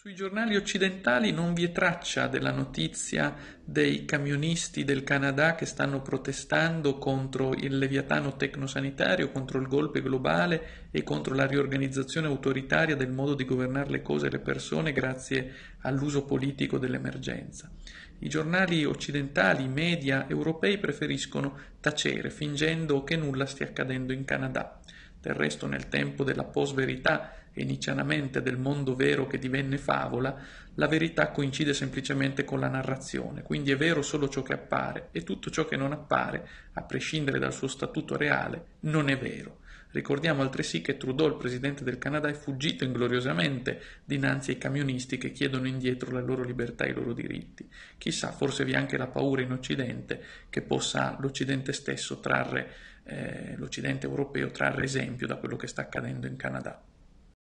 Sui giornali occidentali non vi è traccia della notizia dei camionisti del Canada che stanno protestando contro il leviatano tecnosanitario, contro il golpe globale e contro la riorganizzazione autoritaria del modo di governare le cose e le persone grazie all'uso politico dell'emergenza. I giornali occidentali, i media europei preferiscono tacere, fingendo che nulla stia accadendo in Canada. Del resto, nel tempo della post-verità e inizialmente del mondo vero che divenne favola, la verità coincide semplicemente con la narrazione, quindi è vero solo ciò che appare e tutto ciò che non appare, a prescindere dal suo statuto reale, non è vero. Ricordiamo altresì che Trudeau, il presidente del Canada, è fuggito ingloriosamente dinanzi ai camionisti che chiedono indietro la loro libertà e i loro diritti. Chissà, forse vi è anche la paura in Occidente che possa l'Occidente stesso trarre, eh, l'Occidente europeo trarre esempio da quello che sta accadendo in Canada.